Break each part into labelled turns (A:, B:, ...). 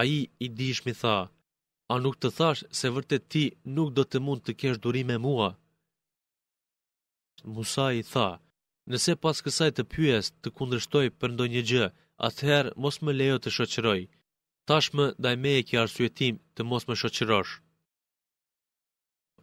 A: Ai, i dijshmi, tha, A nuk të thashë se vërtet ti nuk do të mund të kesh durim me mua? Musa i tha, Nëse pas kësaj të pyes, të kundërshtoj për ndonjë gjë, atëherë mos më lejo të të shoqëroj. Tashmë ndaj meje ke arsyetim të mos më shoqërosh.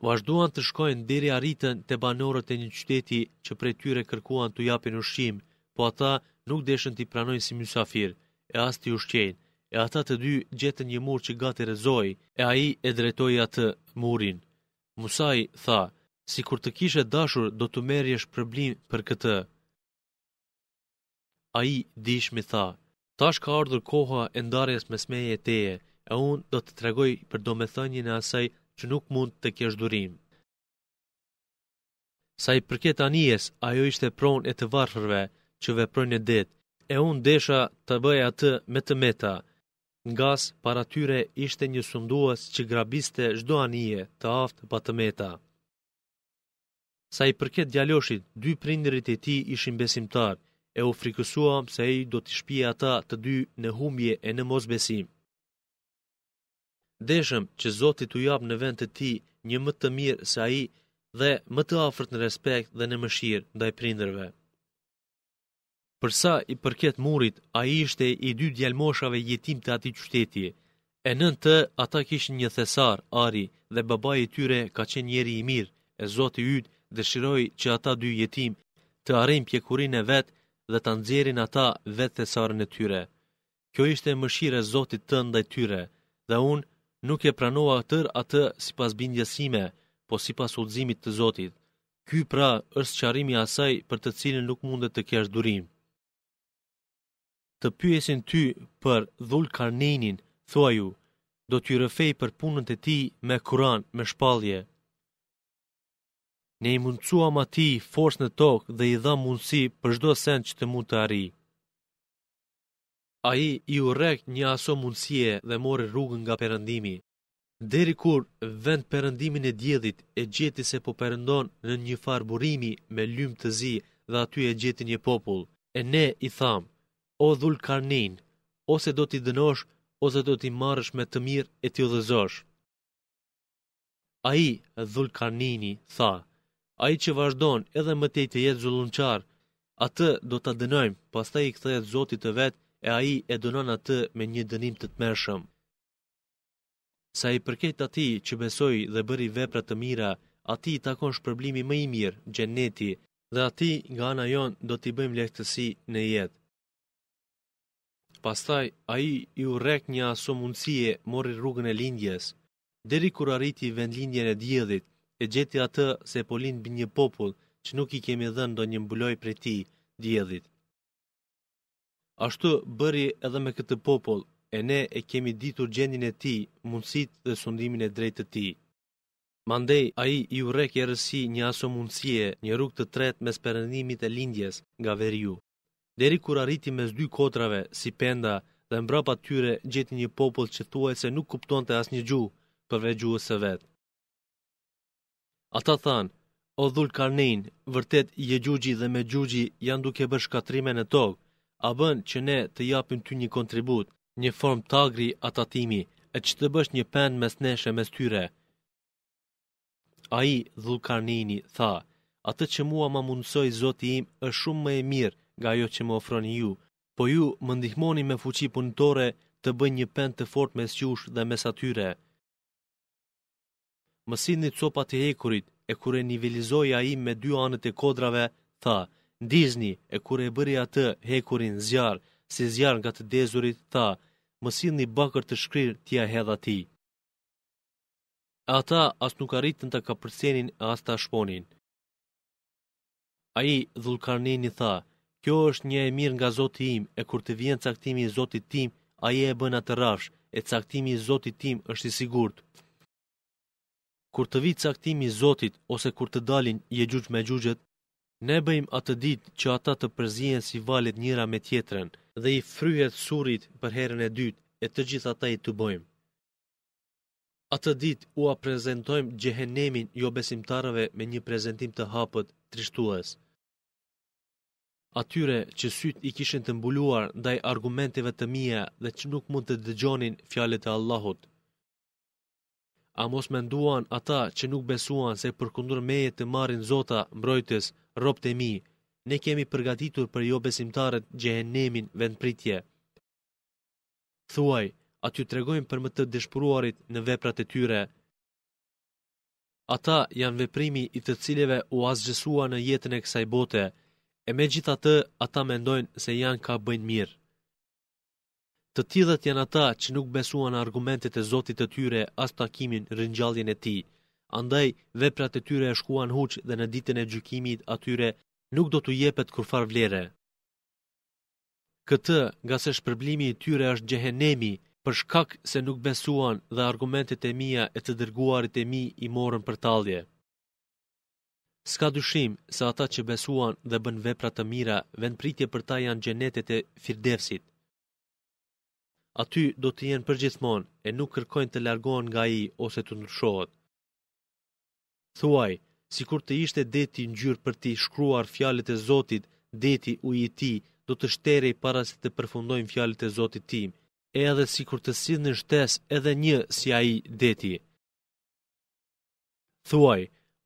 A: Vazhduan të shkojnë deri arritën te banorët e një qyteti që prej tyre kërkuan t'u japin ushqim, po ata nuk deshën t'i pranojnë si mysafir, e as t'i ushqejnë, e ata të dy gjetën një mur që gati rrëzoi, e ai e drejtoi atë, murin. Musai tha, Sikur të kishe dashur do të merrje shpërblim për këtë. Ai, i dijshmi, tha, Tash ka ardhur koha e ndarjes mes meje e teje, e unë do të të tregoj për domethënien e asaj që nuk mund të kesh durim. Sa i përket anijes, ajo ishte pronë e të varfërve që veprojnë në det, e unë desha ta bëj atë me të meta. Ngase para tyre ishte një sundues që grabiste çdo anije të aftë pa të meta. Sa i përket djaloshit, dy prindërit e tij ishin besimtarë, e u frikësuam se ai do t'i shpjerë ata të dy në humbje e në mosbesim. Deshëm që Zoti t'u japë në vend të tij një më të mirë se ai dhe më të afërt në respekt dhe në mëshirë ndaj prindërve. Për sa i përket murit, ai ishte i dy djalmoshave jetimë të atij qyteti. E nën të, ata kishin një thesar, ari, dhe babai i tyre ka qenë njeri i mirë, e Zoti yt dëshiroi që ata dy jetimë të arrijnë pjekurinë e vet dhe ta nxjerrin ata vetë thesarin e tyre. Kjo ishte mëshirë e Zotit tënd ndaj tyre, dhe unë nuk e pranova tërë atë sipas bindjes sime, po sipas udhëzimit të Zotit. Ky pra është sqarimi i asaj për të cilën nuk munde të kesh durim. Të pyesin ty për Dhul Karneinin, thuaju, do t'ju rrëfej për punën e tij me Kur'an, me shpallje. Ne i mundësuam atij forcë në tokë dhe i dhamë mundësi për çdo send që të mund të arrijë. Ai iu rrek një aso mundësie dhe mori rrugën nga perëndimi. Deri kur vendperëndimin e diellit e gjeti se po perëndon në njëfarë burimi me lym të zi dhe aty e gjeti një popull. E ne i thamë, O Dhul Karnein, ose do t'i dënosh ose do t'i marrësh me të mirë e t'i udhëzosh. Ai, Dhulkarneini, tha, Ai që vazhdon edhe më tej të jetë zullumqar, atë do ta dënojmë, pastaj i kthehet Zotit të vet e Ai e dënon atë me një dënim të tmerrshëm. Sa i përket atij që besoi dhe bëri vepra të mira, atij i takon shpërblimi më i mirë, Xheneti, dhe atij nga ana jonë do t'i bëjmë lehtësi në jetë. Pastaj, ai iu rrek një aso mundësie, mori rrugën e lindjes. Deri kur arriti vendlindjen e diellit, e gjeti atë se po lind mbi një popull që nuk i kemi dhënë ndonjë mbulojë prej tij, diellit. Ashtu bëri edhe me këtë popull, e ne e kemi ditur gjendjen e tij, mundësitë dhe sundimin e drejtë të tij. Mandej ai iu rrek përsëri një aso mundësie, një rrugë të tretë mes perëndimit e lindjes, nga veriu. deri kur arriti mes dy kodrave, si penda, dhe mbrapa tyre gjeti një popull që thuajse nuk kuptonte asnjë gjuhë, përveç gjuhës së vet. Ata thanë, O Dhul Karnein, vërtet Jexhuxhi dhe Mexhuxhi janë duke bërë shkatërrime në tokë. A bën që ne të japim ty një kontribut, një formë tagri a tatimi, e që të bësh një pendë mes nesh e mes tyre? Ai, Dhul-Karneini, tha, Atë që mua ma mundësoi Zoti im është shumë më e mirë nga ajo që më ofroni ju, po ju më ndihmoni me fuqi punëtore të bëj një pendë të fortë mes jush dhe mes atyre. Më sillni copa të hekurit, e kur e nivelizoi ai me dy anët e kodrave, tha, Ndizni, e kur e bëri atë hekurin zjarr, si zjarr nga të dezurit, tha, Më sillni bakër të shkrirë t'ia hedh atij. Ata as nuk arritën ta kapërcenin e as ta shponin. Ai, Dhulkarneini tha, kjo është një e mirë nga zoti im e kur të vjen caktimi i zotit tim, ai e bën atë rrafsh e caktimi i zotit tim është i sigurt. Kur të vijë caktimi i zotit ose kur të dalin Jexhuxh Mexhuxhët, ne bëjmë atë ditë që ata të përzihen si valët njëra me tjetrën dhe i fryhet surit për herën e dytë e të gjithë ata i tubojmë. Atë ditë ua prezentojmë xhehenemin jobesimtarëve me një prezentim të hapët, trishtues. Atyre që sytë i kishin të mbuluar ndaj argumenteve të mia dhe që nuk mund të dëgjonin fjalët e Allahut. A mos menduan ata që nuk besuan se përkundër meje të marrin zota, mbrojtës, robtë e mi, ne kemi përgatitur për jobesimtarët xhehenemin vendpritje. Thuaj, a t'ju tregojmë për më të dëshpëruarit në veprat e tyre? Ata janë veprimi i të cileve u asgjësua në jetën e kësaj bote, e megjithatë ata mendojnë se janë ka bëjnë mirë. Të tillët janë ata që nuk besuan argumentet e Zotit të tyre as takimin ringjalljen e tij, andaj veprat e tyre shkuan huq dhe në ditën e gjykimit atyre nuk do t'u jepet kurrfarë vlere. Këtë, ngase shpërblimi i tyre është xhehenemi, për shkak se nuk besuan dhe argumentet e mia e të dërguarit e mi i morën për tallje. S'ka dyshim se ata që besuan dhe bënë vepra të mira, vendpritje për ta janë xhenetet e Firdevsit. Aty do të jenë përgjithmonë e nuk kërkojnë të largohen nga ai ose t'u ndryshohet. Thuaj, sikur të ishte deti ngjyrë për t'i shkruar fjalët e Zotit, deti, uji i tij, do të shterej para se të përfundojnë fjalët e Zotit tim, edhe sikur të sillnin shtesë edhe një si ai deti. Thuaj,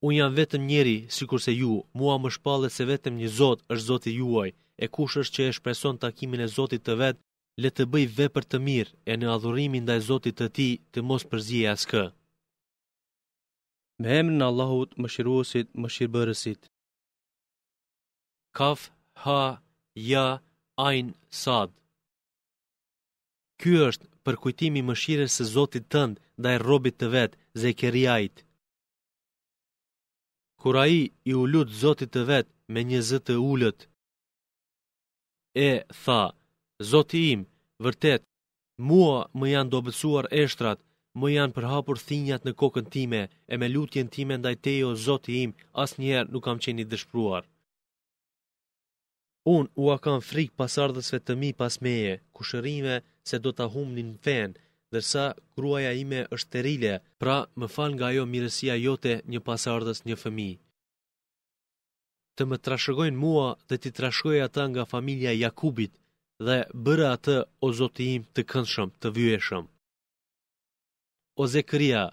A: Unë jam vetëm njeri, sikurse ju, mua më shpallet se vetëm një Zot është Zoti juaj, e kush është që e shpreson takimin e Zotit të vet, le të bëjë vepër të mirë, e në adhurimin ndaj Zotit të tij të mos përziejë askë.
B: Me emrin e Allahut, Mëshiruesit, Mëshirbërësit.
A: Kaf ha ja ain sad. Ky është përkujtim i mëshirës së Zotit tënd ndaj robit të vet, Zekeriait. Kur ai iu lut Zotit të vet me një zë të ulët, E, tha, Zoti im, vërtet, mua më janë dobësuar eshtrat, më janë përhapur thinjat në kokën time, e me lutjen time ndaj Teje o Zoti im, asnjëherë nuk kam qenë i dëshpëruar. Unë ua kam frikë pasardhësve të mi pas meje, kushërinjve se do ta humbnin fenë, ndërsa gruaja ime është sterile, pra më fal nga ajo mirësia jote një pasardhës një fëmijë. të më trashëgojnë mua dhe t'i trashëgojë ata nga familja e Jakubit, dhe bëra atë, o Zoti im, të këndshëm, të vyeshëm. O Zekëria,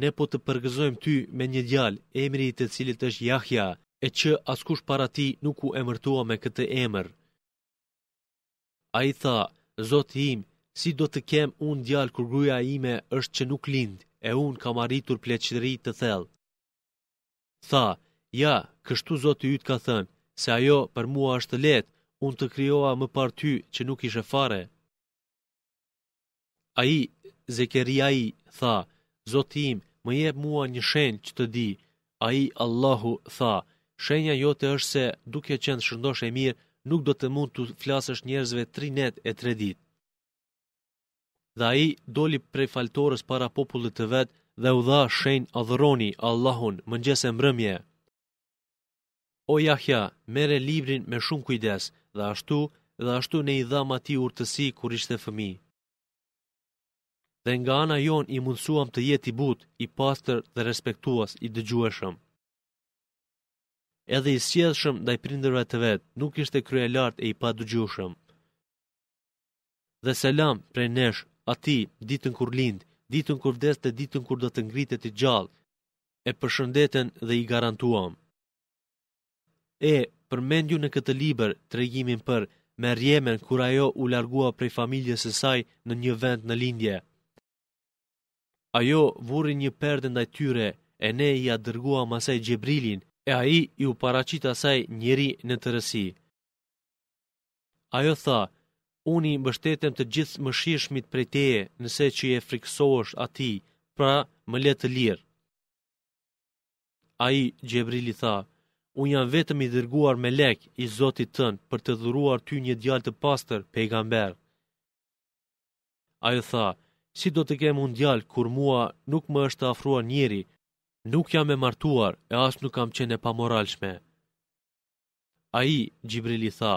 A: ne po të përgëzojmë ty me një djalë, emri i të cilit është Jahja, e që askush para tij nuk u emërtua me këtë emër. Ai tha, Zoti im, si do të kem unë djalë kur gruaja ime është që nuk lind, e unë kam arritur pleqëri të thellë. Tha, Ja, kështu Zoti yt ka thënë, se ajo për mua është të lehtë, unë të krijova më parë ty që nuk ishe fare. Ai, Zekeriai, tha, Zoti im, më jep mua një shenjë që të di. Ai, Allahu, tha, shenja jote është se duke qenë shëndosh e mirë, nuk do të mund t'u flasësh njerëzve tri net e tre ditë. Dhe ai doli prej faltores para popullit të vet dhe u dha shenjë adhuroni Allahun mëngjes e mbrëmje. O Jahja, merre librin me shumë kujdes, dhe ashtu, dhe ashtu ne i dhamë atij urtësi kur ishte fëmijë. Dhe nga ana jonë i mundësuam të jetë i butë, i pastër dhe respektues, i dëgjueshëm. Edhe i sjellshëm ndaj prindërve të vet, nuk ishte kryelartë e i padëgjueshëm. Dhe selam, prej nesh, atij, ditën kur lind, ditën kur vdes dhe ditën kur do të ngritet i gjallë. E përshëndeten dhe i garantuam. E, përmendju në këtë libër, tregimin për Merjemen, kur ajo u largua prej familjes së saj në një vend në lindje. Ajo vuri një perde ndaj tyre, e ne ia dërguam asaj Xhebrilin, e ai iu paraqit asaj njeri në tërësi. Ajo tha, Unë i mbështetem të Gjithëmëshirshmit prej teje, nëse që i frikësohesh atij, pra, më le të lirë. Ai, Xhebrili tha, Unë jam vetëm i dërguar melek i Zotit tënd për të dhuruar ty një djalë të pastër, pejgamber. Ajo tha, si do të kem unë djalë kur mua nuk më është afruar njeri, nuk jam e martuar e as nuk kam qenë e pamoralshme. Ai, Xhibrili, tha,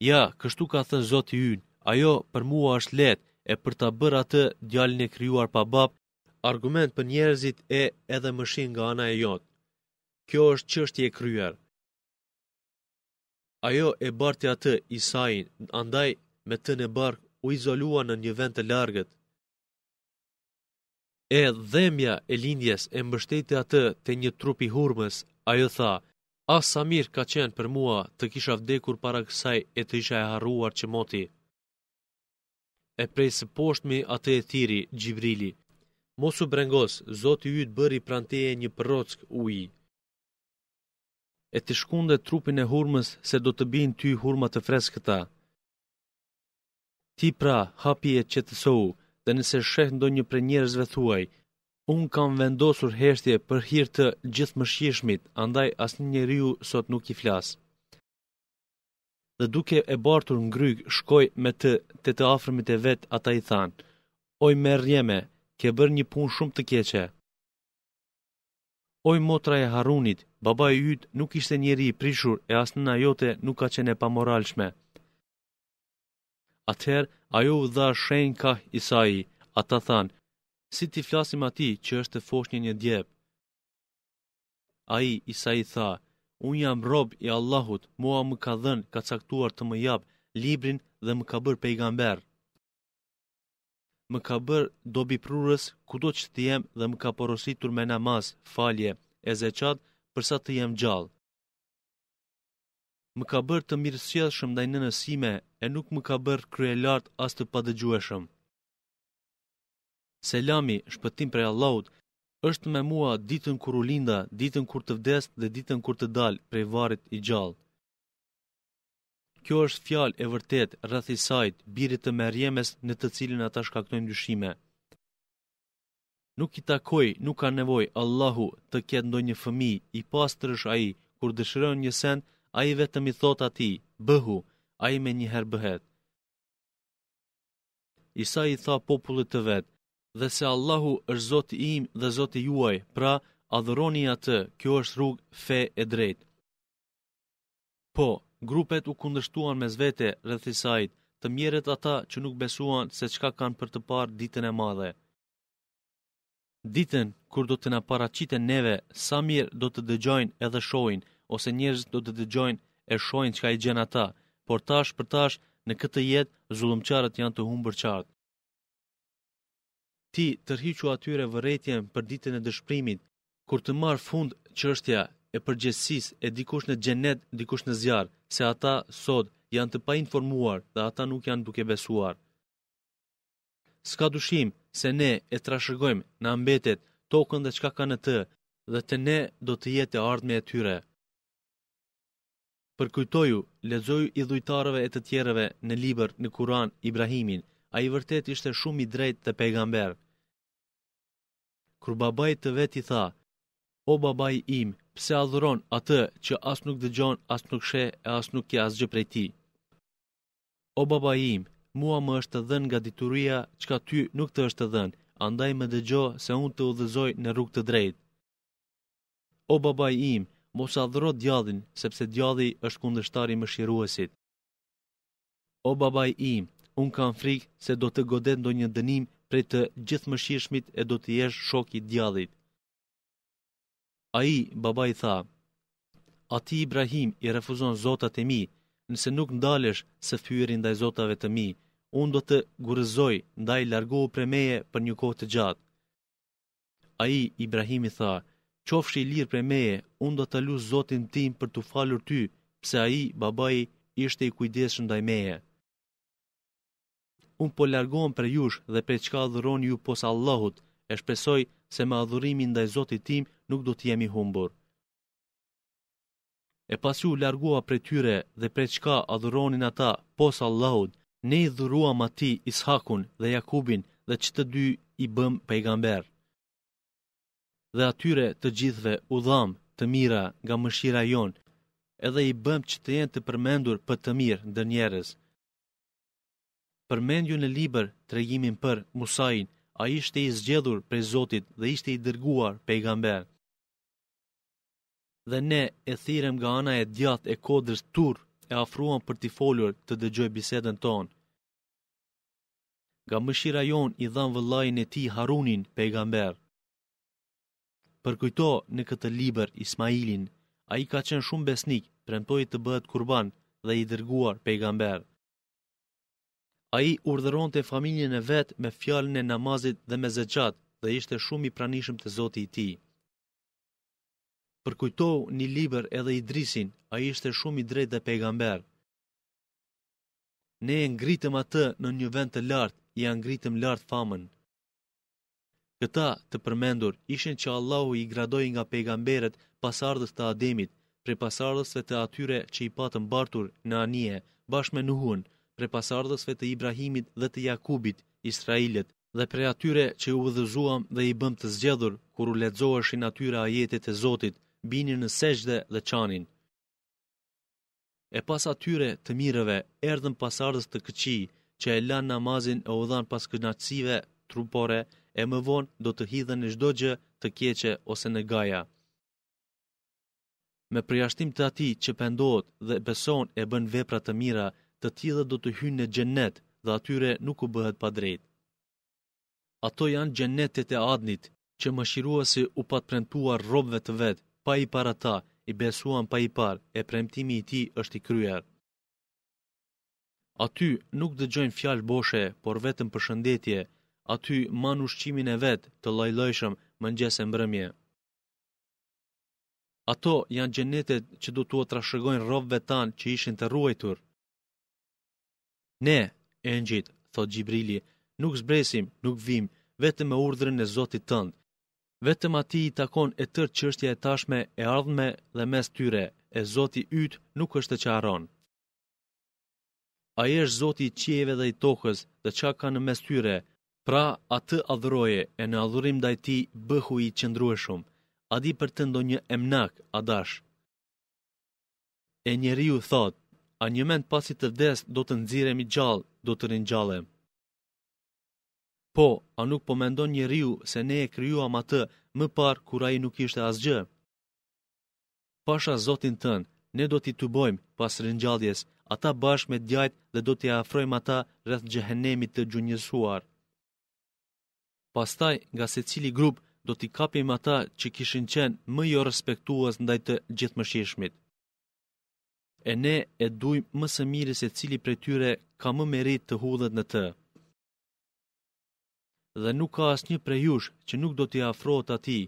A: Ja, kështu ka thënë Zoti ynë, ajo për mua është lehtë, e për ta bërë atë, djalin e krijuar pa babë, argument për njerëzit e edhe mëshirë nga ana e jonë. Kjo është çështje e kryer. Ajo e barti atë, Isain, andaj, me të në bark, u izolua në një vend të largët. E dhembja e lindjes e mbështeti atë te një trup i hurmës, ajo tha, Ah sa mirë ka qenë për mua, të kisha vdekur para kësaj e të isha e harruar që moti. E prej së poshtmi atë e thirri, Xhibrili. Mos u brengos, Zoti yt bëri pranë teje një përrock uji. E ti shkunde trupin e hurmës se do të binë ty hurma të freskëta. Ti pra, ha, pi e qetësohu, dhe nëse sheh ndonjë prej njerëzve thuaj, Unë kam vendosur heshtje për hir të Gjithëmëshirshmit, andaj asnjë njeriu sot nuk i flas. Dhe duke e bartur ngrykë shkoi me të te të afërmit e vet, ata i thanë, Oj Merjeme, ke bërë një punë shumë të keqe. Oj motra e Harunit, babai yt nuk ishte njeri i prishur e as nëna jote nuk ka qenë e pamoralshme. Atëherë ajo u dha shenjë kah Isai, ata thanë, Si t'i flasim atij që është foshnje në djep? Ai, Isai tha, Unë jam rob i Allahut, mua më ka dhënë, ka caktuar të më japë librin dhe më ka bërë pejgamber. Më ka bërë dobiprurës kudo që të jem dhe më ka porositur me namaz, falje, e zeqatë për sa të jem gjallë. Më ka bërë të mirësjellshëm ndaj nënës sime e nuk më ka bërë kryelartë as të padëgjueshëm. Selami, shpëtim prej Allahut, është me mua ditën kur u linda, ditën kur të vdes dhe ditën kur të dal prej varrit i gjallë. Kjo është fjalë e vërtetë rreth Isait, birit të Merjemes, në të cilin ata shkaktojnë dyshime. Nuk i takoi, nuk ka nevojë, Allahu, të ketë ndonjë fëmijë, i pastër është Ai, kur dëshiron një send, Ai vetëm i thotë atij, Bëhu! Ai menjëherë bëhet. Isai tha popullit të vet, dhe se Allahu është Zoti im dhe Zoti juaj, pra, adhuronie Atë, kjo është rrugë, fe e drejtë. Po, grupet u kundërshtuan mes vete, rreth Isait, të mjerët ata që nuk besuan se çka kanë për të parë Ditën e Madhe. Ditën kur do të na paraqiten neve, sa mirë do të dëgjojnë edhe shohin, ose njerëzit do të dëgjojnë e shohin çka i gjen ata, por tash për tash, në këtë jetë, zullumqarët janë të humbur qartë. Ti tërhiqu atyre vërejtjen për ditën e dëshpërimit, kur të marrë fund çështja e përgjegjësisë e dikush në xhenet dikush në zjarr, se ata, sot, janë të painformuar dhe ata nuk janë duke besuar. S'ka dyshim se Ne e trashëgojmë, na mbetet, tokën dhe çka ka në të, dhe te Ne do të jetë e ardhmja e tyre. Përkujtoju, lexoju idhujtarëve e të tjerëve në libër, në Kur'an, Ibrahimin. Ai vërtet ishte shumë i drejtë dhe pejgamber. Kur babait të vet i tha, O babai im, pse adhuron atë që as nuk dëgjon, as nuk sheh e as nuk ke asgjë prej tij? O babai im, mua më është dhënë nga dituria çka ty nuk të është dhënë, andaj më dëgjo se unë të udhëzoj në rrugë të drejtë. O babai im, mos adhuro djallin, sepse djalli është kundërshtar i mëshiruesit. O babai im, unë kam frikë se do të të godet ndonjë dënim prej të gjithëmëshirshmit e do të jesh shok i djallit. Ai, babai tha, A ti Ibrahim i refuzon zotat e mi, nëse nuk ndalesh së fyeri ndaj zotave të mi, unë do të gurëzoj, ndaj largohu prej meje për një kohë të gjatë. Ai, Ibrahimi, tha, Qofsh i lirë prej meje, unë do ta lus Zotin tim për t'u falur ty, pse ai, babai, ishte i kujdesshëm ndaj meje. Unë po largohem prej jush dhe prej çka adhuroni ju pos Allahut, e shpresoj se me adhurimin ndaj Zotit tim nuk do të jem i humbur. E pasi u largua prej tyre dhe prej çka adhuronin ata pos Allahut, Ne i dhuruam atij Ishakun dhe Jakubin dhe që të dy i bëmë pejgamberë. Dhe atyre të gjithëve u dhamë të mira nga mëshira jonë, edhe i bëmë që të jenë të përmendur për të mirë ndër njerëz. Përmendju në libër tregimin për Musain, ai ishte i zgjedhur prej Zotit dhe ishte i dërguar pejgamber. dhe ne e thirrëm nga ana e djathtë e kodrës Tur e afruam për t'i folur të dëgjojë bisedën tonë. Nga mëshira jonë i dhamë vëllain e tij Harunin pejgamber. Përkujto në këtë libër Ismailin, ai ka qenë shumë besnik, premtoi të bëhet kurban dhe i dërguar pejgamber. Ai urdhëronte familjen e vet me fjalën e namazit dhe me zeqat dhe ishte shumë i pranishëm te Zoti i tij. Përkujto në libër edhe Idrisin, ai ishte shumë i drejtë dhe pejgamber. Ne e ngritëm atë në një vend të lartë, ia ngritëm lart famën. Këta, të përmendur, ishin që Allahu i gradoi nga pejgamberët, pasardhës të Ademit, prej pasardhësve të atyre që i patëm bartur në anije, bashkë me Nuhun, prej pasardhësve të Ibrahimit dhe të Jakubit, Israilët. dhe prej atyre që i udhëzuam dhe i bëmë të zgjedhur, kur u lexoheshin atyre ajetet e Zotit, binin në sexhde dhe qanin. E pas atyre të mirëve, erdhën pasardhës të këqij, që e lanë namazin e u dhanë pas kënaqësive trupore, e më vonë do të hidhen në çdo gjë të keqe ose në gaja. Me përjashtim të atij që pendohet dhe beson e bën vepra të mira, të tillët do të hyjnë në Xhennet dhe atyre nuk u bëhet padrejtë. Ato janë Xhennetet e Adnit, që Mëshiruesi u pat premtuar robëve të Vet, pa i parë ata, i besuan pa i parë, e premtimi i Tij është i kryer. Aty nuk dëgjojnë fjalë boshe, por vetëm përshëndetje. Aty kanë ushqimin e vet, të llojllojshëm, mëngjes e mbrëmje. Ato janë xhenetet që do t'ua trashëgojmë robëve tanë që ishin të ruajtur. Ne, engjëjt, thotë Xhibrili, nuk zbresim, nuk vijmë, vetëm me urdhrin e Zotit tënd. Vetëm atij i takon e tërë çështja e tashme, e ardhme dhe mes tyre, e Zoti yt nuk është që harron. Ai është Zoti i qiejve dhe i tokës dhe çka ka në mes tyre, pra Atë adhuroje e në adhurim ndaj Tij bëhu i qëndrueshëm. A di për të ndonjë emnak, adash? E njeriu thotë, A njëmend pasi të vdes do të nxirrem i gjallë, do të ringjallem? Po, a nuk po mendon njeriu se ne e krijuam atë më parë kur ai nuk ishte asgjë? Pasha zotin tënd, ne do t'i tubojmë, pas ringjalljes, ata bashkë me djajtë dhe do t'i afrojmë ata rreth xhehenemit të gjunjëzuar. Pastaj, nga secili grup, do t'i kapim ata që kishin qenë më jorespektues ndaj të Gjithëmëshirshmit. E ne e dimë më së miri se cili prej tyre ka më meritë të hudhet në të. Dhe nuk ka asnjë prej jush që nuk do t'i afrohet atij,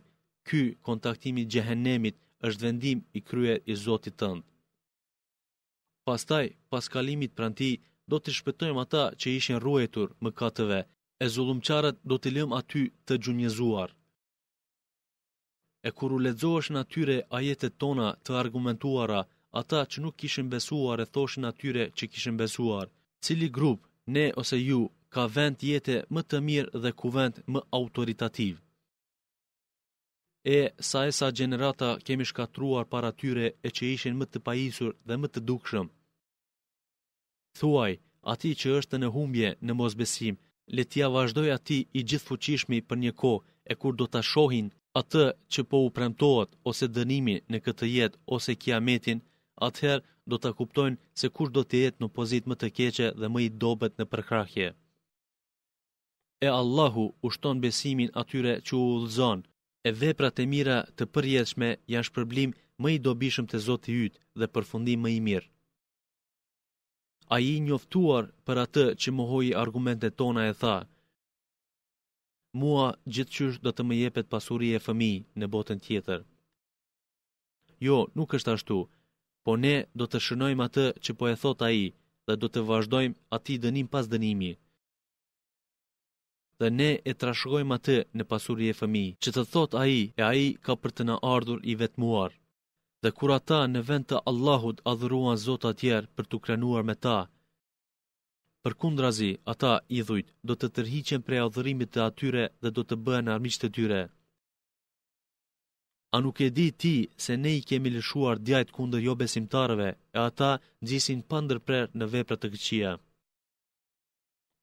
A: ky, kontaktimi i Xhehenemit, është vendim i kryer i Zotit tënd. Pastaj, pas kalimit pranë tij, do t'i shpëtojmë ata që ishin ruajtur mëkateve, e zullumqarët do t'i lëmë aty të gjunjëzuar. E kur u lexoheshin atyre ajetet tona të argumentuara, ata që nuk kishin besuar u thoshin atyre që kishin besuar, Cili grup, ne ose ju, ka vend jete më të mirë dhe kuvend më autoritativ? E, sa e sa gjenerata kemi shkatërruar para tyre e që ishin më të pajisur dhe më të dukshëm! Thuaj, atij që është në humbje, në mosbesim, le t'ia vazhdojë Atij i Gjithëfuqishmi për një kohë, e kur do ta shohin, atë, që po u premtohet, ose dënimin, në këtë jetë, ose Kiametin, atëherë, do ta kuptojnë, se kush do të jetë në pozitë më të keqe dhe më i dobët në përkrahje. E Allahu u shton besimin atyre që u udhëzuan, e veprat e mira të përjetshme janë shpërblim më i dobishëm te Zoti yt dhe përfundim më i mirë. A je i njoftuar për atë që mohoi argumentet tona e tha, Mua gjithqysh do të më jepet pasuri e fëmijë në botën tjetër. Jo, nuk është ashtu, po ne do të shënojmë atë që po e thotë ai dhe do të vazhdojmë atij dënim pas dënimi. Dhe ne e trashëgojmë atë në pasuri e fëmijë. Që të thotë ai e ai ka për të na ardhur i vetmuar. Dhe kur ata në vend të Allahut adhuruan zota të tjerë për t'u krenuar me ta, përkundrazi, ata, idhujt, do të tërhiqen prej adhurimit të tyre dhe do të bëhen armiq të tyre. A nuk e di ti se ne i kemi lëshuar djajtë kundër jobesimtarëve e ata nxisin pandërprerë në vepra të këqija.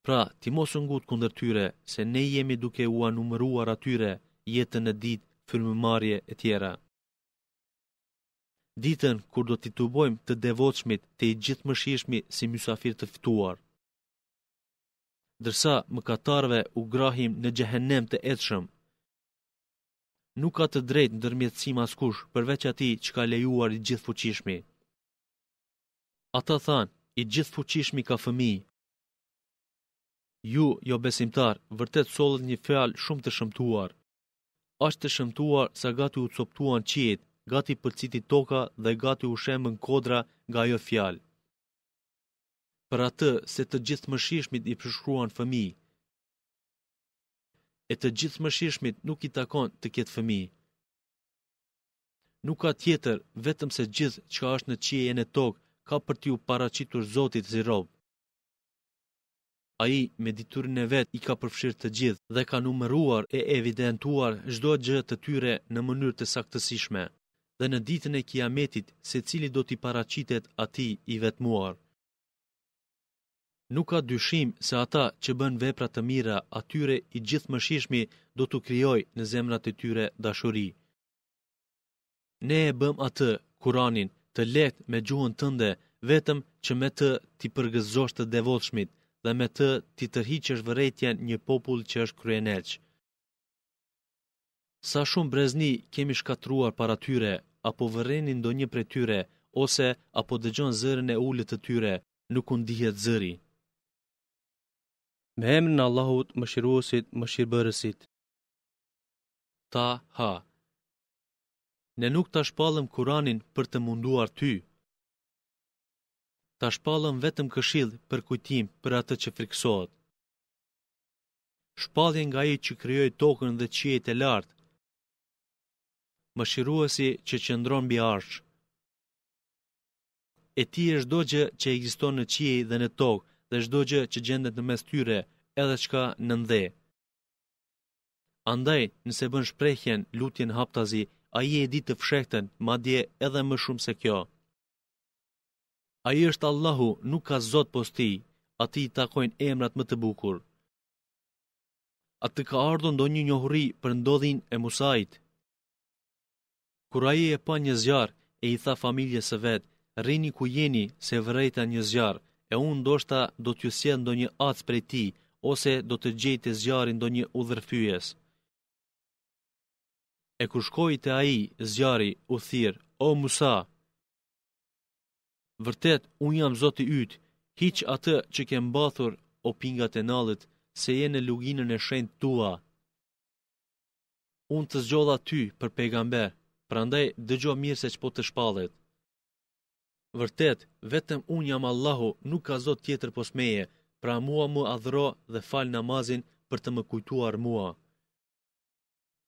A: Pra, ti mos u ngut kundër tyre, se ne jemi duke ua numëruar atyre, jetën në ditë, frymëmarrje e tjera. Ditën kur do t'i tubojmë të devotshmit te i gjithëmëshirshmi si mysafirë të ftuar. Ndërsa mëkatarëve u grahim në xhehenem të etshëm. Nuk ka të drejtë ndërmjetësim askush përveç atij që ka lejuar i gjithëfuqishmi. Ata thanë, i gjithëfuqishmi ka fëmijë. Ju, jobesimtarë, vërtet sollët një fjalë shumë të shëmtuar. Aq të shëmtuar sa gati u copëtuan qiejt, gati pëlciti toka dhe gati u shembën kodrat nga ajo fjalë. Për atë se të gjithëmëshirshmit i përshkruan fëmijë. E të gjithëmëshirshmit nuk i takon të ketë fëmijë. Nuk ka tjetër, vetëm se gjithë çka është në qiej e në tokë ka për t'iu paraqitur Zotit si rob. Ai, me diturinë e vet, i ka përfshirë të gjithë dhe ka numëruar e evidentuar çdo gjë të tyre në mënyrë të saktësishme. Dhe në Ditën e Kijametit, secili do t'i paraqitet Atij i vetmuar. Nuk ka dyshim se ata që bënë vepra të mira, atyre i Gjithëmëshirshmi do t'u krijojë në zemrat e tyre dashuri. Ne e bëmë atë, Kuranin, të lehtë me gjuhën tënde, vetëm që me të t'i përgëzosh të devotshmit dhe me të t'i tërheqësh vërejtjen një popull që është kryeneç. Sa shumë brezni kemi shkatërruar para tyre, a po vëren ndonjë prej tyre, ose a po dëgjon zërin e ulët të tyre, nuk u ndihet zëri.
B: Me emrin e Allahut, Mëshiruesit, Mëshirëbërësit.
A: Ta, ha. Ne nuk ta shpallëm Kuranin për të munduar ty. Ta shpallëm vetëm këshillë për kujtim për atë që frikësohet. Shpallje nga ai që krijoi tokën dhe qiejt e lartë. Mëshiruesi që qëndron mbi arsh. E Tij është çdo gjë që ekziston në qiej dhe në tokë dhe çdo gjë që gjendet në mes tyre, edhe çka nën dhe. Andaj, nëse bën shprehjen, lutjen haptazi, Ai e di të fshehtën, madje edhe më shumë se kjo. Ai është Allahu, nuk ka zot pos Tij, Atij i takojnë emrat më të bukur. A të ka ardhur ndonjë njohuri për ndodhinë e Musait? Kur ai e pa një zjarr e i tha familjes së vet, Rrini ku jeni, se vërejta një zjarr, e unë ndoshta do t'ju sjell ndonjë gacë prej tij, ose do të gjej te zjarri ndonjë udhërrëfyes. E kur shkoi te ai, zjarri, u thirr, O Musa! Vërtet, unë jam Zoti yt, hiq atë që ke mbathur, opingat e nallet, se je në luginën e shenjtë Tuva. Unë të zgjodha ty për pejgamber, prandaj dëgjo mirë se ç'po të shpallet. Vërtet, vetëm unë jam Allahu, nuk ka zot tjetër pos meje, pra mua më adhuro dhe fal namazin për të më kujtuar mua.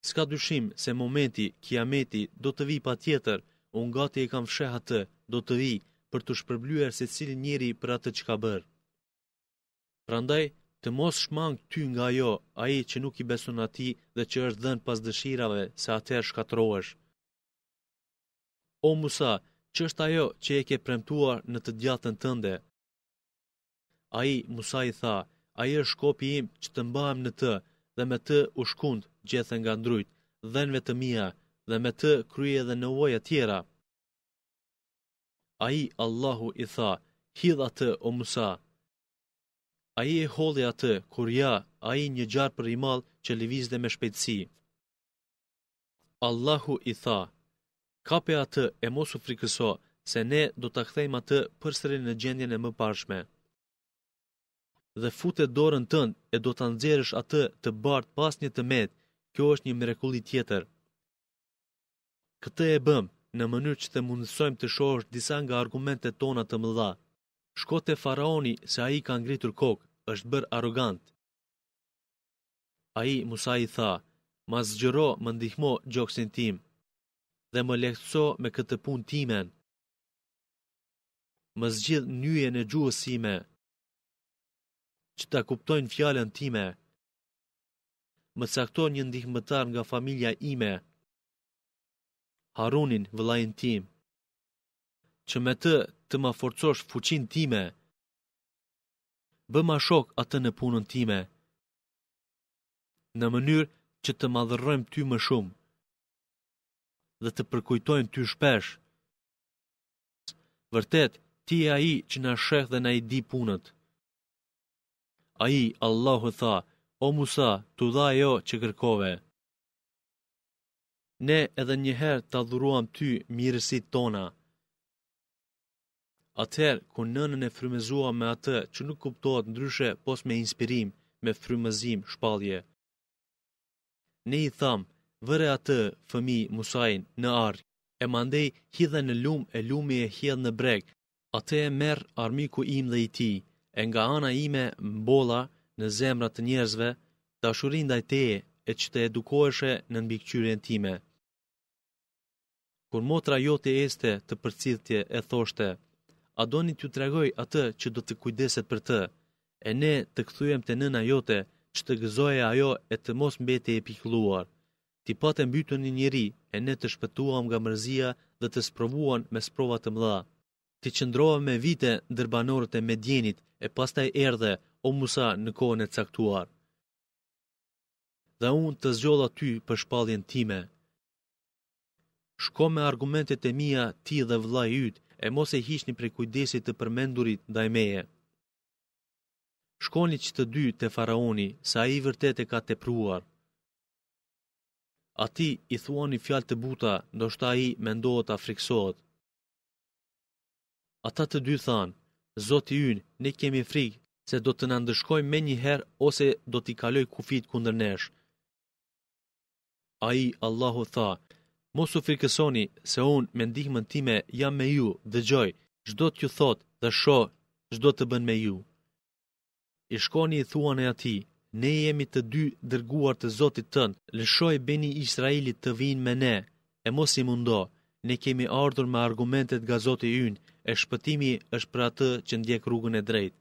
A: S'ka dyshim se momenti, kiameti, do të vijë patjetër, unë gati e kam fsheh atë, do të vijë, për t'u shpërblyer secili njeri për atë që ka bërë. Prandaj, të mos shmangë ty nga ajo, ai që nuk i beson Atij dhe që është dhënë pas dëshirave, se atëherë shkatërrohesh. O Musa, ç'është ajo që e ke premtuar në të djathtën tënde? Ai, Musai tha, Ai është shkopi im që të mbahem në të, dhe me të u shkund, gjethe nga drunjtë, dhenve të mia, dhe me të kryej edhe nevoja tjera. Ai, Allahu, i tha, hidh atë, o Musa. Ai e hodhi atë, kur ja, ai një gjarpër i madh që lëvizte me shpejtësi. Allahu i tha, kape atë e mos u frikëso, se ne do ta kthejmë atë përsëri në gjendjen e mëparshme. Dhe fute dorën tënde do ta nxjerrësh atë të bardhë pa asnjë të metë, kjo është një mrekulli tjetër. Këtë e bëmë, në mënyrë që të mundësojmë të shohësh disa nga argumentet tona të mëdha. Shko te faraoni, se ai ka ngritur kokë, është bërë arrogant. Ai, Musai tha, ma zgjero, më ndihmo, gjoksin tim, dhe më lehtëso me këtë punë timen. Më zgjidh nyjen e gjuhës sime, që ta kuptojnë fjalën time. Më cakto një ndihmëtar nga familja ime. Harunin, vëllain tim. Që me të, të ma forcosh fuqinë time. Bëma shok atë në punën time. Në mënyrë që të madhërrojmë ty më shumë. Dhe të përkujtojmë ty shpesh. Vërtet, ti je ai që na sheh dhe na i di punët. Ai, Allahu, tha, O Musa, t'u dha ajo që kërkove. Ne edhe njëherë ta dhuruam ty mirësitë tona. Atëherë, kur nënën e frymëzuam me atë që nuk kuptohet ndryshe pos me inspirim, me frymëzim, shpallje. Ne i thamë, Vëre atë, fëmijë, Musain, në arkë, e mandej hidhe në lumë e lumi e hedh në breg, atë e merr armiku im dhe i tij, e nga ana ime mbolla në zemra të njerëzve dashuri ndaj teje e që të edukoheshe nën mbikëqyrjen time. Kur motra jote ecte të përcillte e thoshte, a doni t'ju tregoj atë që do të kujdeset për të, e ne të kthyem te nëna jote që të gëzohej ajo e të mos mbetej e pikëlluar. Ti pate mbytur një njeri e ne të shpëtuam nga mërzia dhe të sprovuam me sprova të mëdha. Ti qëndrove me vite ndër banorët e Medjenit e pastaj erdhe o Musa në kohën e caktuar. Dhe unë të zgjodha ty për shpalljen time. Shko me argumentet e mia ti dhe vëllai yt e mos e hiqni prej kujdesit të përmendurit ndaj meje. Shkoni që të dy te faraoni, se ai vërtet e ka tepruar. Atij i thuani fjalë të buta, ndoshta ai mendohet a frikësohet. Ata të dy thanë, Zoti ynë, ne kemi frikë se do të na ndëshkojë menjëherë ose do t'i kalojë kufijtë kundër nesh. Ai, Allahu, tha, Mos u frikësoni se unë me ndihmën time jam me ju, dëgjoj, ç'do t'ju thotë dhe shoh ç'do të bëjë me ju. I shkoni i thuani atij, ne jemi të dy dërguar të Zotit tënd, lëshoi beni Izraelit të vijnë me ne, e mos i mundo, ne kemi ardhur me argumentet nga Zoti ynë, e shpëtimi është për atë që ndjek rrugën e drejtë.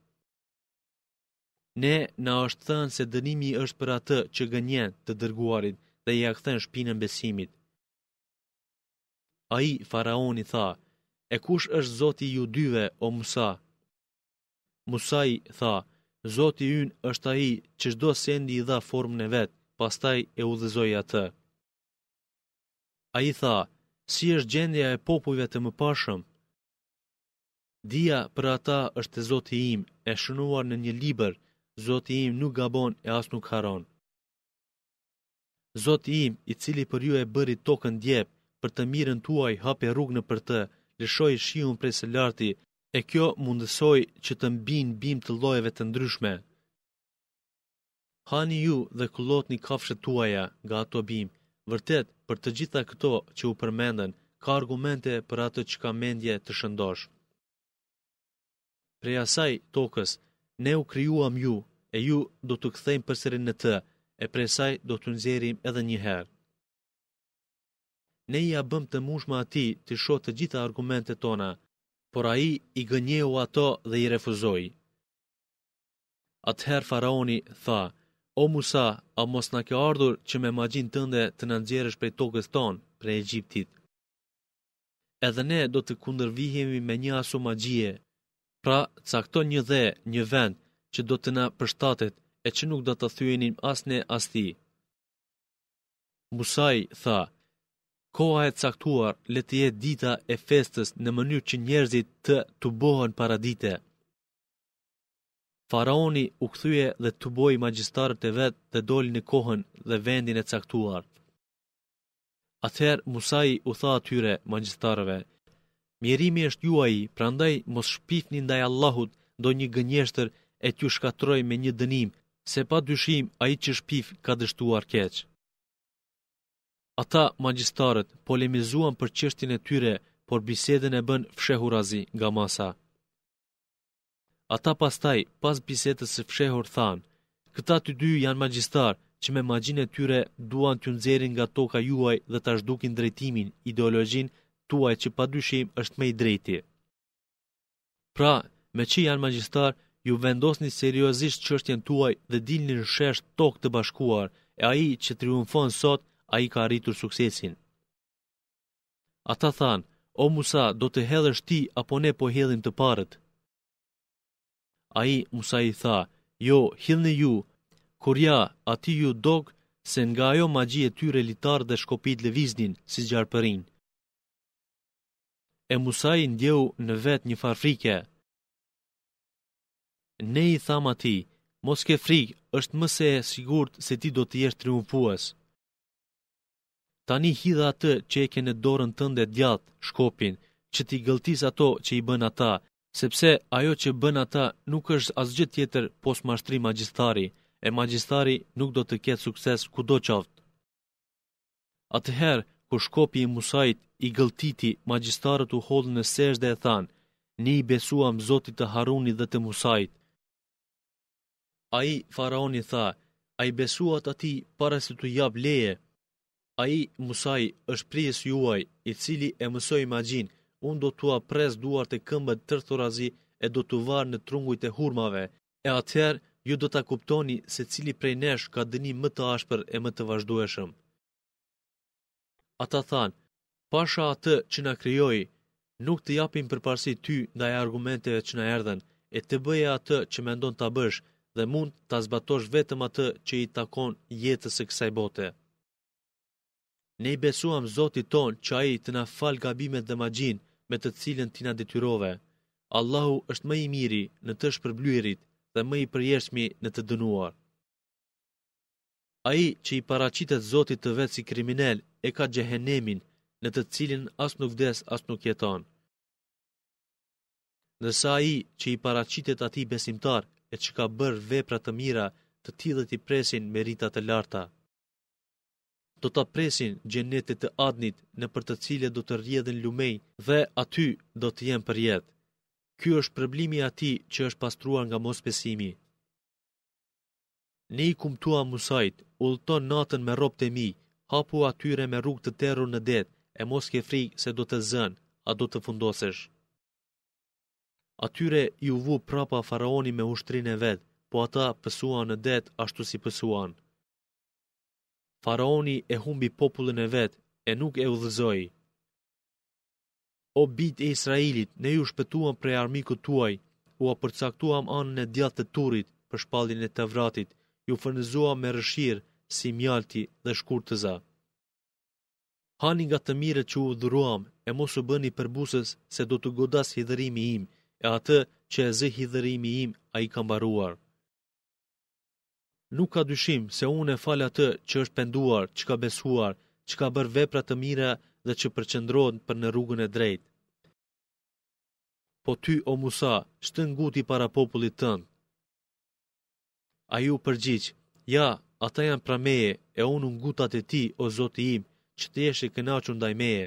A: Ne na është thënë se dënimi është për atë që gënjen të dërguarit dhe ia kthen shpinën besimit. Ai faraoni tha: E kush është Zoti i ju dyve, o Musa? Musai tha: Zoti ynë është ai që çdo sendi i dha formën e vet, pastaj e udhëzoi atë. Ai tha: Si është gjendja e popujve të mëparshëm? Dija për ata është te Zoti im, e shënuar në një libër, Zoti im nuk gabon e as nuk harron. Zoti im, i cili për ju e bëri tokën djep, për të mirën tuaj hapi rrugë nëpër të, lëshoi shiun prej së larti, e kjo mundësoi që të mbijnë bimë të llojeve të ndryshme. Hani ju dhe kullotni kafshët tuaja nga ato bimë. Vërtet, për të gjitha këto që u përmendën, ka argumente për atë që ka mendje të shëndoshë. Prej asaj tokës, ne u krijuam ju, e ju do t'u kthejmë përsëri në të, e prej saj do t'u nxjerrim edhe një herë. Ne ia bëmë të mundshme atij t'i shohë të gjitha argumente tona, por ai i gënjeu ato dhe i refuzoi. Atëherë faraoni tha, O Musa, a mos na ke ardhur që me magjinë tënde të na nxjerrësh prej tokës tonë, prej Egjiptit? Edhe ne do të të kundërvihemi me një aso magjie. Pra, cakto një dhe, një vend, që do të na përshtatet e që nuk do ta thyenim as ne as ti. Musai tha, koha e caktuar le të jetë dita e festës në mënyrë që njerëzit të tubohen paradite. Faraoni u kthye dhe tuboi magjistarët e vet dhe doli në kohën dhe vendin e caktuar. Atëherë Musai u tha atyre magjistarëve: Mjerimi është juaji, prandaj mos shpifni ndaj Allahut ndonjë gënjeshtër e t'ju shkatërrojë me një dënim, se pa dyshim ai që shpif ka dështuar keq. Ata magjistarët polemizuan për çështjen e tyre, por bisedën e bënë fshehurazi nga masa. Ata pastaj, pas bisedës së fshehur thanë, Këta të dy janë magjistarë, që me magjinë e tyre duan t'ju nxjerrin nga toka juaj dhe ta zhdukin drejtimin, ideologjinë, tuaj që pa dyshim është më i drejti. Pra, meqë janë magjistarë, ju vendosni seriozisht çështjen tuaj dhe dilni në shesh tok të bashkuar, e ai që triumfon sot, ai ka arritur suksesin. Ata thanë, O Musa, do të hedhësh ti apo ne po hedhim të parët? Ai, Musai tha, Jo, hidhni ju, kur ja, atij iu duk, se nga ajo magji e tyre litarët dhe shkopinjtë lëviznin, si gjarpërinj. E Musai ndjeu në vete njëfarë frike. Ne i thamë atij, mos ke frikë, është më se e sigurt se ti do të jesh triumfues. Tani hidhe atë që e ke në dorën tënde të djathtë, shkopin, që t'i gëlltisë ato që i bënë ata, sepse ajo që bënë ata nuk është asgjë tjetër pos mashtrim magjistari, e magjistari nuk do të ketë sukses kudoqoftë. Atëherë, kur shkopi i Musait i gëlltiti, magjistarët u hodhën në sexhde e thanë, Ne i besuam Zotit të Harunit dhe të Musait. Ai, faraoni, tha, A i besuat atij para se t'u jap leje? Ai, Musai, është prijës juaj, i cili ua mësoi magjinë, unë do t'ua pres duart e këmbët tërthurazi e do t'u var në trungujt e hurmave, e atëherë ju do ta kuptoni se cili prej nesh ka dënim më të ashpër e më të vazhdueshëm. Ata thanë, Pasha atë që na krijoi, nuk të japim përparësi ty ndaj argumenteve që na erdhën, e ti bëje atë që mendon ta bësh dhe mund ta zbatosh vetëm atë që i takon jetës së kësaj bote. Ne i besuam Zotit tonë që ai të na falë gabimet dhe magjinë me të cilën ti na detyrove. Allahu është më i miri në të shpërblyerit dhe më i përjetshmi në të dënuar. Ai që i paraqitet Zotit të vet si kriminel e ka xhehenemin, në të cilin as nuk vdes as nuk jeton. Ndërsa ai që i paraqitet atij besimtar e që ka bërë vepra të mira, të tillët i presin merita të larta. Do t'i presin xhenetet e Adnit nëpër të cilët do të rrjedhin lumenj dhe aty do të jenë përjetë. Ky është shpërblimi i atij që është pastruar nga mosbesimi. Ne i kumtuam Musait, udhëto natën me robt e mi, hapu atyre me rrugë të terur në det, e mos ke frikë se do të zënë, a do të fundosesh. Atyre iu vu prapa faraoni me ushtrinë e vet, po ata pësuan në det ashtu si pësuan. Faraoni e humbi popullin e vet, e nuk e udhëzoi. O bijtë e Israelit, ne ju shpëtuam prej armikut tuaj, ua përcaktuam anën e djathtë të Turit, për shpalljen e Tevratit, ju furnizuam me rëshirë, si mjalti, dhe shkurtëza. Hani nga të mirat që u dhuruam, e mos u bëni përbuzës, se do t'u godasë hidhërimi im, e atë, që e zë hidhërimi im, ai ka mbaruar. Nuk ka dyshim se unë e fal atë që është penduar, që ka besuar, që ka bërë vepra të mira dhe që përqendrohet për në rrugën e drejtë. Po ty, o Musa, ç'të nguti para popullit tënd. Ai u përgjigj, ja, ata janë pranë meje, e unë u nguta te ti, o zoti im, që të jesh i kënaqur ndaj meje.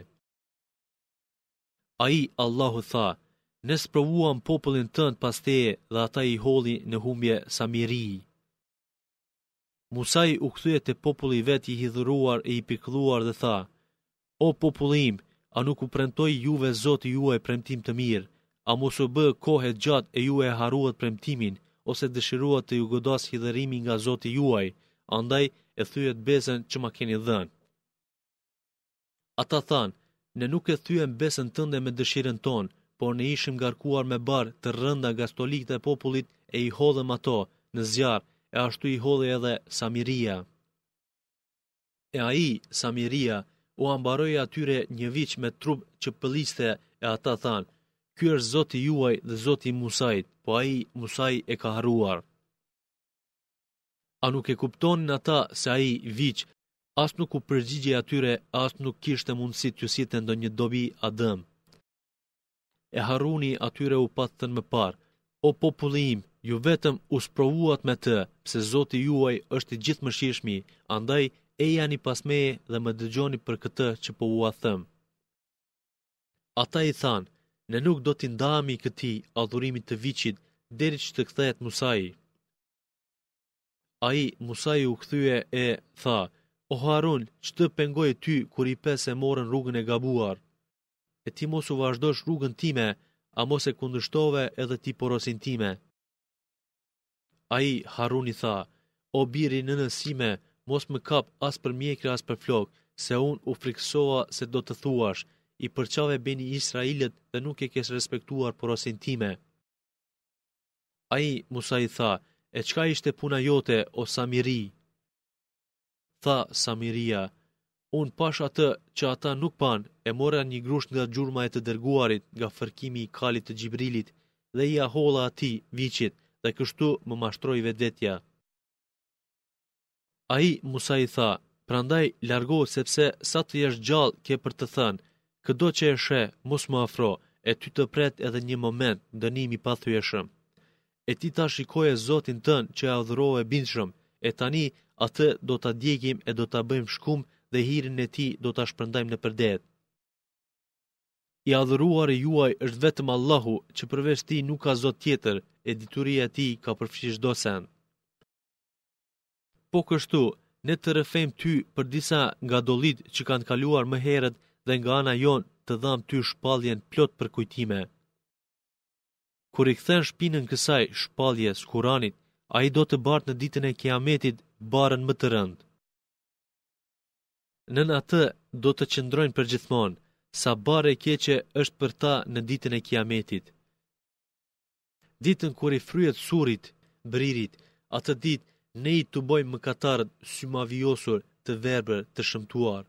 A: Ai, Allahu, tha, Ne sprovuam popullin tënd pas teje dhe ata i hodhi në humbje Samiri. Musai u kthye te populli i vet i hidhëruar e i pikëlluar dhe tha, O populli im, a nuk u premtoi juve Zoti juaj premtim të mirë? A mos u bë kohë e gjatë e ju e harruat premtimin, ose dëshiruat të ju godasë hidhërimi nga Zoti juaj, andaj e thyet besën që ma keni dhënë? Ata thanë, ne nuk e thyem besën tënde me dëshirën tonë, por ne ishim ngarkuar me barrë të rënda nga stolitë e popullit e i hodhëm ato në zjarr, e ashtu i hodhi edhe Samiria. E ai, Samiria, ua mbaroi atyre një viç me trup që pëlliste, e ata thanë, Ky është Zoti juaj dhe Zoti i Musait, po ai, Musai, e ka harruar. A nuk e kuptonin ata se ai, Viç, as nuk u përgjigjej atyre, as nuk kishte mundësi t'ju sjellte ndonjë dobi a dëm? E Haruni atyre u pat thënë më parë, O populli im, ju vetëm u sprovuat me të, pse Zoti juaj është i gjithëmëshirshmi, andaj ejani pas meje dhe më dëgjoni për këtë që po ua them. Ata i thanë, ne nuk do t'i ndahemi këtij adhurimit të Viçit deri që të kthehet Musai. Ai, Musai u kthye e tha, O Harun, ç'të pengoi ty kur i pe se morën rrugën e gabuar? E ti mos u vazhdosh rrugën time, a mos e kundërshtove edhe ti porosinë time? Ai, Haruni tha, O bir i nënës sime, mos më kap as për mjekre as për flokë, se unë u frikësova se do të thuash, i përçave beni Israilët dhe nuk e kesh respektuar porosinë time. Ai, Musai tha, e çka ishte puna jote, o Samiri? Tha, Samiria, unë pashë atë që ata nuk panë, e mora një grusht nga gjurma e të dërguarit, nga fërkimi i kalit të Xhibrilit, dhe ia hodha atij, viçit, dhe kështu më mashtroi vetvetja. Ai, Musai tha, Prandaj, largohu sepse, sa të jesh gjallë, ke për të thënë, Këdo që e sheh, mos më afro, e ty të pret edhe një moment, dënim i pathyeshëm. E ti tash shikoje Zotin tënd që e adhurove bindshëm, e tani, atë do ta djegim e do ta bëjmë shkrumb dhe hirin e tij do ta shpërndajmë nëpër det. I adhuruari juaj është vetëm Allahu, që përveç tij nuk ka zot tjetër, e dituria e tij ka përfshirë çdo send. Po kështu, ne të rrëfejmë ty për disa nga ndodhitë që kanë kaluar më herët dhe nga ana jonë të dhamë ty shpalljen plot përkujtime. Kush i kthen shpinën kësaj shpalljes Kuranit, ai do të bartë në ditën e Kiametit barrën më të rëndë. Nën atë do të qëndrojnë përgjithmonë, sa barrë e keqe është për ta në ditën e Kiametit. Ditën kur i fryhet surit, bririt, atë ditë ne i tubojmë mëkatarët symavijosur të verbër të shëmtuar.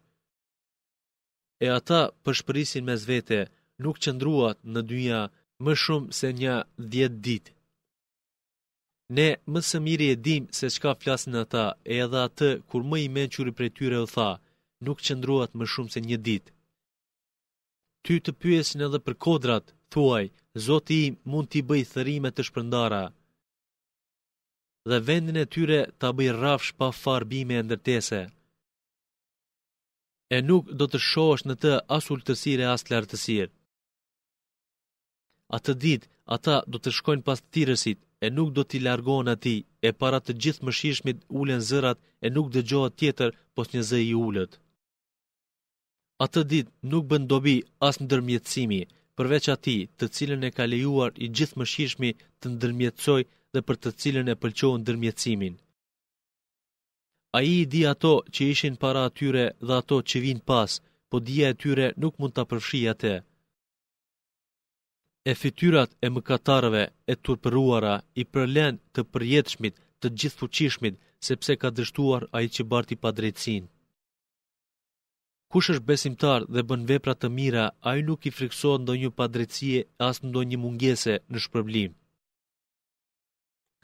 A: E ata pëshpërisin mes vete, nuk qëndruat në dynja më shumë se një dhjetë ditë. Ne më së miri e dim se çka flasin ata e edhe atë kur më i mençuri prej tyre u tha, nuk qëndruat më shumë se një ditë. Ty të pyesin edhe për kodrat, thuaj, Zoti im mund t'i bëjë thërmi të shpërndara dhe vendin e tyre ta bëjë rrafsh pa farë bime e ndërtese. E nuk do të shohësh në të as ultësirë e as lartësirë. Atë ditë, ata do të shkojnë pas thirrësit, e nuk do t'i largohen atij, e para të Gjithëmëshirshmit ulen zërat e nuk dëgjohet tjetër pos një zë i ulët. Atë ditë nuk bën dobi as ndërmjetësimi, përveç atij, të cilën e ka lejuar i gjithëmëshirshmi të ndërmjetësojë dhe për të cilën e pëlqeu ndërmjetësimin. Ai i di ato që ishin para atyre dhe ato që vijnë pas, po dija e tyre nuk mund ta përfshijë atë. E fytyrat e mëkatarëve e turpëruara i përulen të përjetshmit, të gjithëfuqishmit, sepse ka dështuar ai që barti padrejtësinë. Kush është besimtar dhe bën vepra të mira, ai nuk i frikësohet ndonjë padrejtësie e as ndonjë mungese në shpërblim.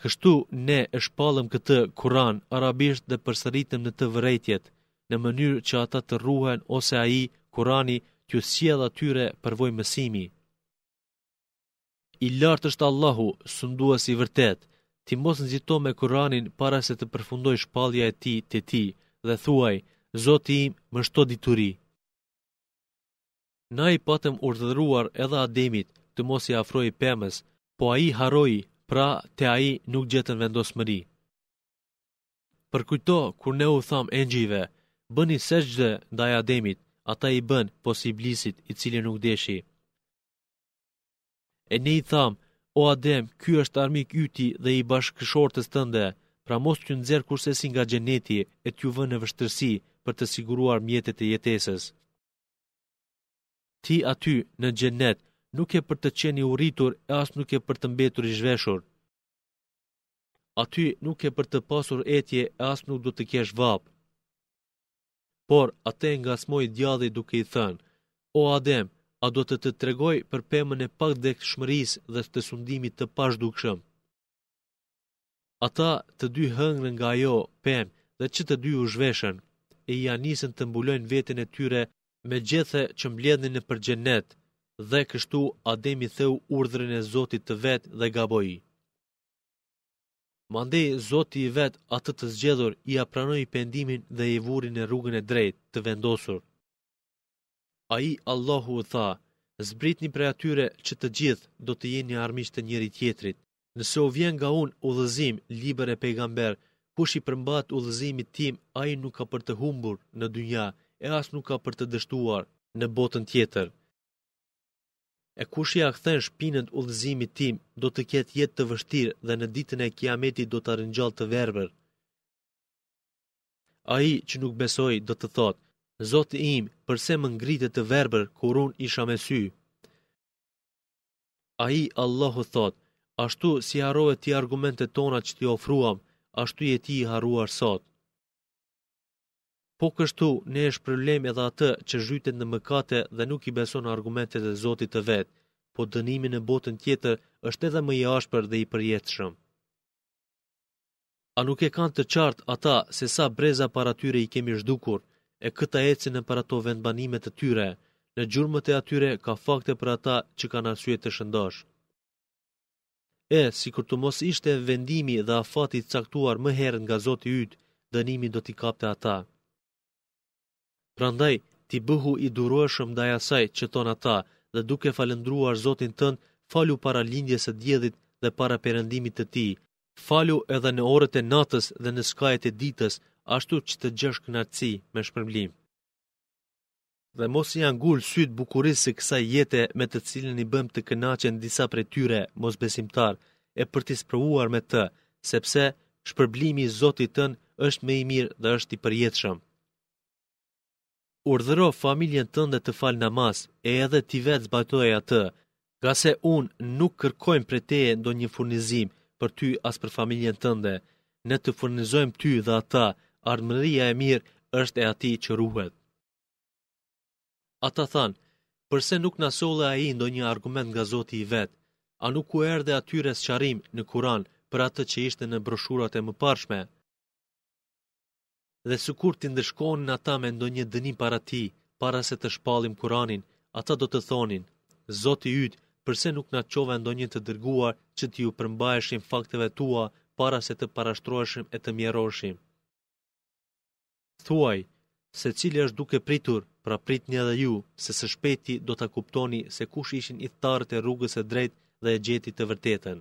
A: Kështu, ne e shpallëm këtë Kur'an arabisht dhe përsëritëm në të vërejtjet, në mënyrë që ata të ruhen ose ai, Kur'ani, t'u sjellë atyre përvojë mësimi. I lartë është Allahu, sundues i vërtetë. Ti mos nxito me Kur'anin para se të përfundojë shpallja e tij te ti dhe thuaj, Zoti im, më shto dituri. Ne i patëm urdhëruar edhe Ademit të mos i afrohej pemës, po ai harroi, pra te ai nuk gjetëm vendosmëri. Përkujto kur ne u thamë engjëjve, bëni sexhde ndaj Ademit, ata i bënë, pos Iblisit, i cili nuk deshi. E ne i thamë, o Adem, ky është armik yti dhe i bashkëshortes tënde, pra mos t'ju nxjerrë kurrsesi nga Xheneti e t'ju vë në vështirësi për të siguruar mjetet e jetesës. Ti aty, në Xhenet, nuk je për të qenë i uritur e as nuk je për të mbetur i zhveshur. Aty nuk je për të pasur etje e as nuk do të kesh vapë. Por, atë e ngacmoi djalli duke i thënë, O Adem, a do të të tregoj për pemën e pavdekshmërisë dhe të sundimit të pazhdukshëm? Ata të dy hëngrën nga ajo pemë dhe që të dy u zhveshën, e ia nisën të mbulojnë veten e tyre me gjethe që mbledhnin nëpër Xhennet, dhe kështu Ademi theu urdhrin e Zotit të vet dhe gaboi. Mandej Zoti i vet atë të zgjedhur ia pranoi pendimin dhe e vuri në rrugën e drejtë, të vendosur. Ai, Allahu, u tha, Zbritni prej aty që të gjithë do të jeni armiq të njëri-tjetrit. Nëse u vjen nga unë udhëzim, libër e pejgamber, kush i përmbahet udhëzimit tim, ai nuk ka për të humbur në dynja e as nuk ka për të dështuar në botën tjetër. E kush ia kthen shpinën udhëzimit tim, do të ketë jetë të vështirë dhe në ditën e Kiametit do ta ringjall të verbër. Ai që nuk besoi do të thotë: Zoti im, përse më ngrite të verbër kur unë isha me sy? Ai Allahu thotë: Ashtu si harrove ti argumentet tona që t'i ofruam, ashtu je ti i harruar sot. Po kështu, ne e shpërblejmë edhe atë që zhytet në mëkate dhe nuk i beson argumentet e Zotit të vet. Po dënimi në botën tjetër është edhe më i ashpër dhe i përjetshëm. A nuk e kanë të qartë ata se sa breza para tyre i kemi zhdukur, e këta ecin nëpër ato vendbanime të tyre, në gjurmët e atyre ka fakte për ata që kanë arsye të shëndoshë. E, sikur të mos ishte vendimi dhe afati i caktuar më herët nga Zoti yt, dënimi do t'i kapte ata. Prandaj, ti bëhu i durueshëm ndaj asaj që thonë ata dhe duke falëndruar Zotin tënd, falu para lindjes së diellit dhe para perëndimit të tij. Falu edhe në orët e natës dhe në skajet e ditës, ashtu që të gjesh kënaqësi me shpërblim. Dhe mos ia ngul sytë bukurisë së kësaj jete me të cilën i bëjmë të kënaqen disa prej tyre, mosbesimtarë, e për t'i sprovuar me të, sepse, shpërblimi i Zotit tënd është më i mirë dhe është i përjetshëm. Urdhëro familjen tënde të falë namaz, e edhe ti vetë zbatoje atë, Ngase unë nuk kërkojmë prej teje ndonjë furnizim për ty as për familjen tënde, ne të furnizojmë ty dhe ata, ardhmëria e mirë është e atij që ruhet. Ata thanë, përse nuk na solle ai ndonjë argument nga zoti i vet, a nuk u erdhi atyre sqarim në kuran për atë që ishte në broshurat e mëparshme, Dhe sikur t'i ndëshkonin ata me ndonjë dënim para tij, para se të shpallim Kur'anin, ata do të thonin, Zoti yt, përse nuk na çove ndonjë të dërguar që t'iu përmbaheshim fakteve tua para se të parashtroheshim e të mjeroheshim? Thuaj, Secili është duke pritur, pra pritni edhe ju, se së shpejti do ta kuptoni se kush ishin ithtarët e rrugës së drejtë dhe e gjeti të vërtetën.